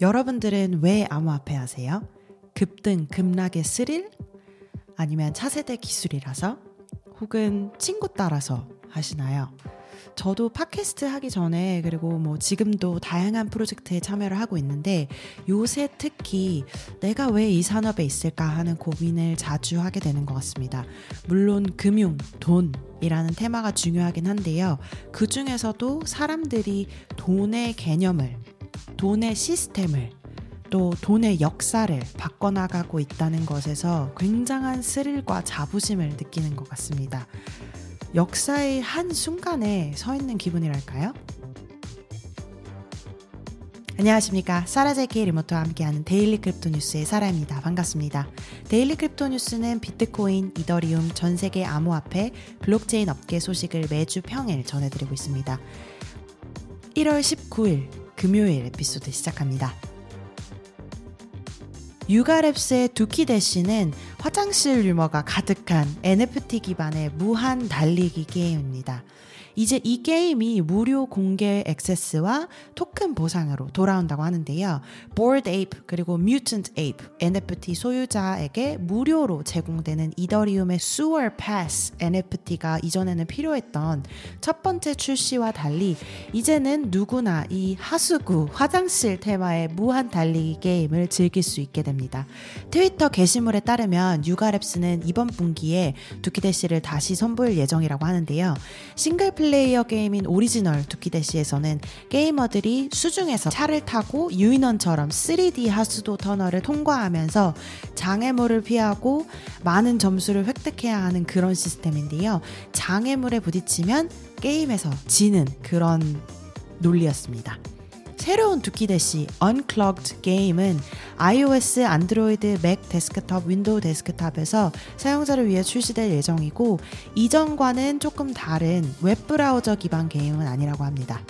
여러분들은 왜 암호 화폐 하세요? 급등, 급락의 스릴? 아니면 차세대 기술이라서? 혹은 친구 따라서 하시나요? 저도 팟캐스트 하기 전에 그리고 뭐 지금도 다양한 프로젝트에 참여를 하고 있는데 요새 특히 내가 왜 이 산업에 있을까 하는 고민을 자주 하게 되는 것 같습니다. 물론 금융, 돈 이라는 테마가 중요하긴 한데요. 그 중에서도 사람들이 돈의 개념을, 돈의 시스템을 또 돈의 역사를 바꿔나가고 있다는 것에서 굉장한 스릴과 자부심을 느끼는 것 같습니다. 역사의 한 순간에 서 있는 기분이랄까요? 안녕하십니까. 사라 제이케 리모트와 함께하는 Daily Crypto News의 사라입니다. 반갑습니다. Daily Crypto News는 비트코인, 이더리움, 전 세계 암호화폐, 블록체인 업계 소식을 매주 평일 전해드리고 있습니다. 1월 19일 금요일 에피소드 시작합니다. 유가랩스의 두키대시는 화장실 유머가 가득한 NFT 기반의 무한 달리기 게임입니다. 이제 이 게임이 무료 공개 액세스와 토큰 보상으로 돌아온다고 하는데요. Bored Ape 그리고 Mutant Ape NFT 소유자에게 무료로 제공되는 이더리움의 Sewer Pass NFT가 이전에는 필요했던 첫 번째 출시와 달리 이제는 누구나 이 하수구 화장실 테마의 무한 달리기 게임을 즐길 수 있게 됩니다. 트위터 게시물에 따르면 Yuga Labs는 이번 분기에 Dookey Dash를 다시 선보일 예정이라고 하는데요. single player 게임인 오리지널 Dookey Dash에서는 게이머들이 수중에서 차를 타고 유인원처럼 3D 하수도 터널을 통과하면서 장애물을 피하고 많은 점수를 획득해야 하는 그런 시스템인데요. 장애물에 부딪히면 게임에서 지는 그런 논리였습니다. 새로운 두키대시 Unclogged 게임은 iOS, 안드로이드, 맥 데스크톱, 윈도우 데스크톱에서 사용자를 위해 출시될 예정이고 이전과는 조금 다른 웹브라우저 기반 게임은 아니라고 합니다.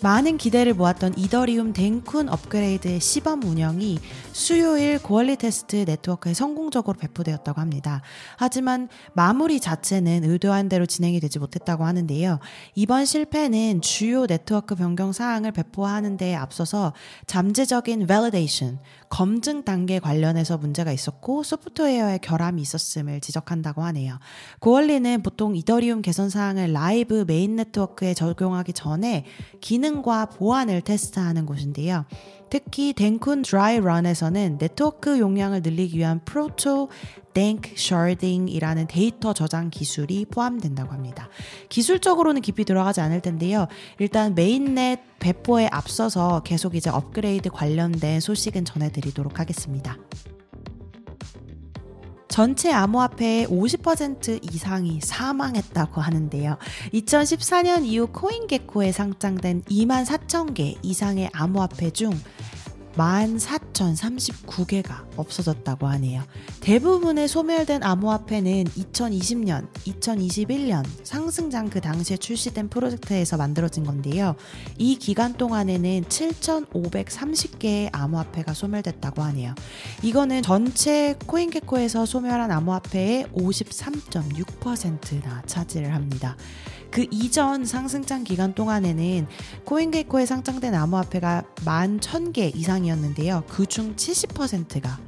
많은 기대를 모았던 이더리움 덴쿤 업그레이드의 시범 운영이 수요일 고얼리 테스트 네트워크에 성공적으로 배포되었다고 합니다. 하지만 마무리 자체는 의도한 대로 진행이 되지 못했다고 하는데요. 이번 실패는 주요 네트워크 변경 사항을 배포하는 데 앞서서 잠재적인 validation, 검증 단계 관련해서 문제가 있었고 소프트웨어의 결함이 있었음을 지적한다고 하네요. 고얼리는 보통 이더리움 개선 사항을 라이브 메인 네트워크에 적용하기 전에 기능 과 보안을 테스트하는 곳인데요. 특히 덴쿤 dry run에서는 네트워크 용량을 늘리기 위한 proto danksharding이라는 데이터 저장 기술이 포함된다고 합니다. 기술적으로는 깊이 들어가지 않을 텐데요. 일단 mainnet 배포에 앞서서 계속 이제 업그레이드 관련된 소식은 전해드리도록 하겠습니다. 전체 암호화폐의 50% 이상이 사망했다고 하는데요. 2014년 이후 코인게코에 상장된 2만 4천 개 이상의 암호화폐 중 14,039개가 없어졌다고 하네요. 대부분의 소멸된 암호화폐는 2020년, 2021년 상승장 그 당시에 출시된 프로젝트에서 만들어진 건데요. 이 기간 동안에는 7,530개의 암호화폐가 소멸됐다고 하네요. 이거는 전체 코인게코에서 소멸한 암호화폐의 53.6%나 차지를 합니다. 그 이전 상승장 기간 동안에는 코인게이코에 상장된 암호화폐가 11,000개 이상이었는데요. 그중 70%가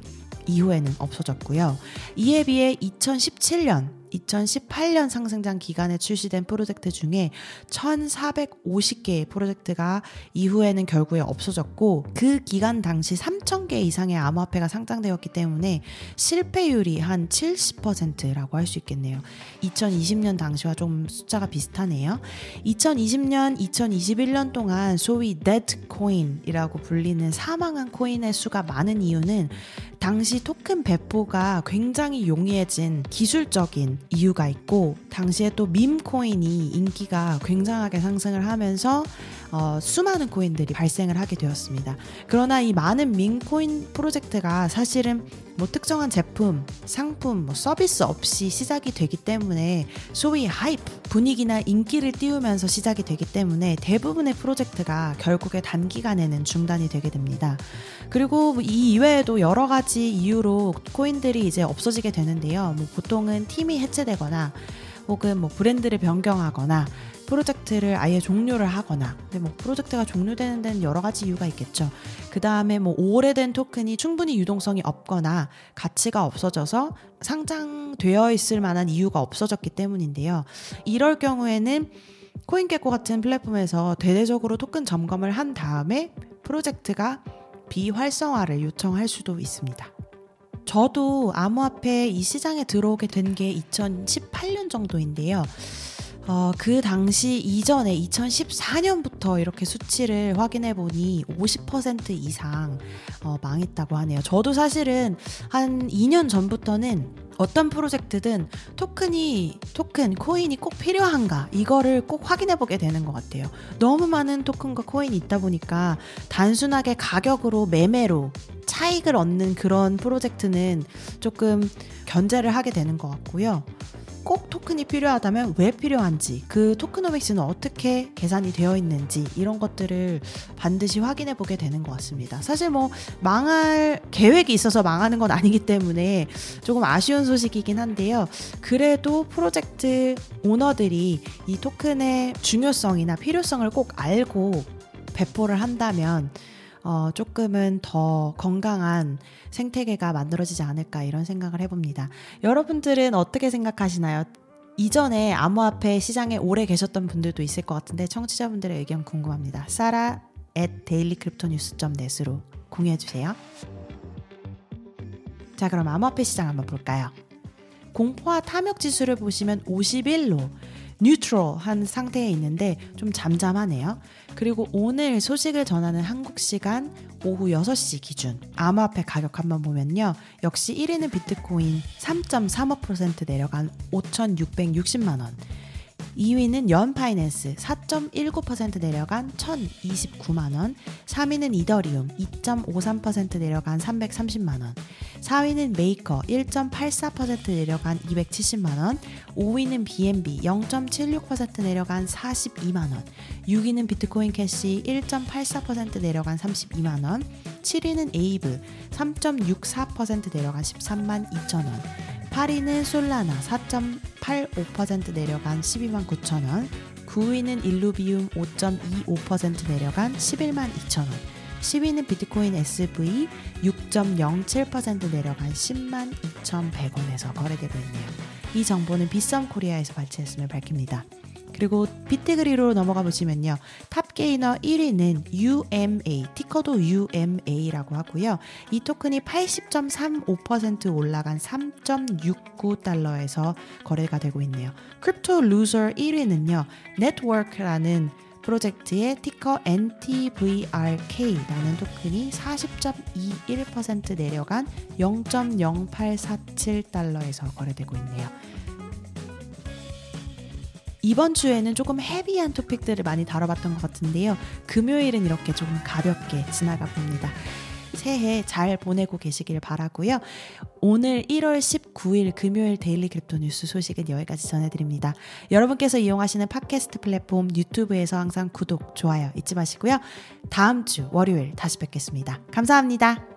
이후에는 없어졌고요. 이에 비해 2017년 2018년 상승장 기간에 출시된 프로젝트 중에 1,450개의 프로젝트가 이후에는 결국에 없어졌고 그 기간 당시 3,000개 이상의 암호화폐가 상장되었기 때문에 실패율이 한 70%라고 할 수 있겠네요. 2020년 당시와 좀 숫자가 비슷하네요. 2020년, 2021년 동안 소위 dead coin이라고 불리는 사망한 코인의 수가 많은 이유는 당시 토큰 배포가 굉장히 용이해진 기술적인 이유가 있고 당시에 또 밈 코인이 인기가 굉장하게 상승을 하면서 어, 수많은 코인들이 발생을 하게 되었습니다. 그러나 이 많은 밈코인 프로젝트가 사실은 뭐 특정한 제품, 상품, 뭐 서비스 없이 시작이 되기 때문에 소위 하이프, 분위기나 인기를 띄우면서 시작이 되기 때문에 대부분의 프로젝트가 결국에 단기간에는 중단이 되게 됩니다. 그리고 이 이외에도 여러 가지 이유로 코인들이 이제 없어지게 되는데요. 뭐 보통은 팀이 해체되거나 혹은 뭐 브랜드를 변경하거나 프로젝트를 아예 종료를 하거나 근데 뭐 프로젝트가 종료되는 데는 여러 가지 이유가 있겠죠. 그 다음에 뭐 오래된 토큰이 충분히 유동성이 없거나 가치가 없어져서 상장되어 있을 만한 이유가 없어졌기 때문인데요. 이럴 경우에는 코인게코 같은 플랫폼에서 대대적으로 토큰 점검을 한 다음에 프로젝트가 비활성화를 요청할 수도 있습니다. 저도 암호화폐 이 시장에 들어오게 된 게 2018년 정도인데요. 어, 그 당시 이전에 2014년부터 이렇게 수치를 확인해 보니 50% 이상 어, 망했다고 하네요. 저도 사실은 한 2년 전부터는 어떤 프로젝트든 토큰이 토큰 코인이 꼭 필요한가 이거를 꼭 확인해 보게 되는 것 같아요. 너무 많은 토큰과 코인이 있다 보니까 단순하게 가격으로 매매로 차익을 얻는 그런 프로젝트는 조금 견제를 하게 되는 것 같고요. 꼭 토큰이 필요하다면 왜 필요한지, 그 토크노믹스는 어떻게 계산이 되어 있는지 이런 것들을 반드시 확인해 보게 되는 것 같습니다. 사실 뭐 망할 계획이 있어서 망하는 건 아니기 때문에 조금 아쉬운 소식이긴 한데요. 그래도 프로젝트 오너들이 이 토큰의 중요성이나 필요성을 꼭 알고 배포를 한다면 어, 조금은 더 건강한 생태계가 만들어지지 않을까 이런 생각을 해봅니다. 여러분들은 어떻게 생각하시나요? 이전에 암호화폐 시장에 오래 계셨던 분들도 있을 것 같은데 청취자분들의 의견 궁금합니다. 사라 at dailycryptonews.net으로 공유해 주세요. 자, 그럼 암호화폐 시장 한번 볼까요? 공포와 탐욕 지수를 보시면 51로 뉴트럴한 상태에 있는데 좀 잠잠하네요. 그리고 오늘 소식을 전하는 한국 시간 오후 6시 기준 암호화폐 가격 한번 보면요. 역시 1위는 비트코인 3.35% 내려간 5,660만 원. 2위는 연파이낸스 4.19% 내려간 1,029만 원, 3위는 이더리움 2.53% 내려간 330만 원, 4위는 메이커 1.84% 내려간 270만 원, 5위는 BNB 0.76% 내려간 42만 원, 6위는 비트코인 캐시 1.84% 내려간 32만 원, 7위는 에이브 3.64% 내려간 13만 2천 원, 8위는 솔라나 4.85% 내려간 12만 9천 원, 9위는 일루비움 5.25% 내려간 11만 2천 원, 10위는 비트코인 SV 6.07% 내려간 10만 2,100원에서 거래되고 있네요. 이 정보는 비썸 코리아에서 발췌했음을 밝힙니다. 그리고 비트그리로 넘어가 보시면요. top gainer 1위는 UMA, ticker도 UMA라고 하고요. 이 토큰이 80.35% 올라간 3.69달러에서 거래가 되고 있네요. crypto loser 1위는요. 네트워크라는 프로젝트의 ticker NTVRK라는 토큰이 40.21% 내려간 0.0847달러에서 거래되고 있네요. 이번 주에는 조금 heavy한 토픽들을 많이 다뤄봤던 것 같은데요. 금요일은 이렇게 조금 가볍게 지나가 봅니다. 새해 잘 보내고 계시길 바라고요. 오늘 1월 19일 금요일 데일리 크립토 뉴스 소식은 여기까지 전해드립니다. 여러분께서 이용하시는 팟캐스트 플랫폼 유튜브에서 항상 구독, 좋아요 잊지 마시고요. 다음 주 월요일 다시 뵙겠습니다. 감사합니다.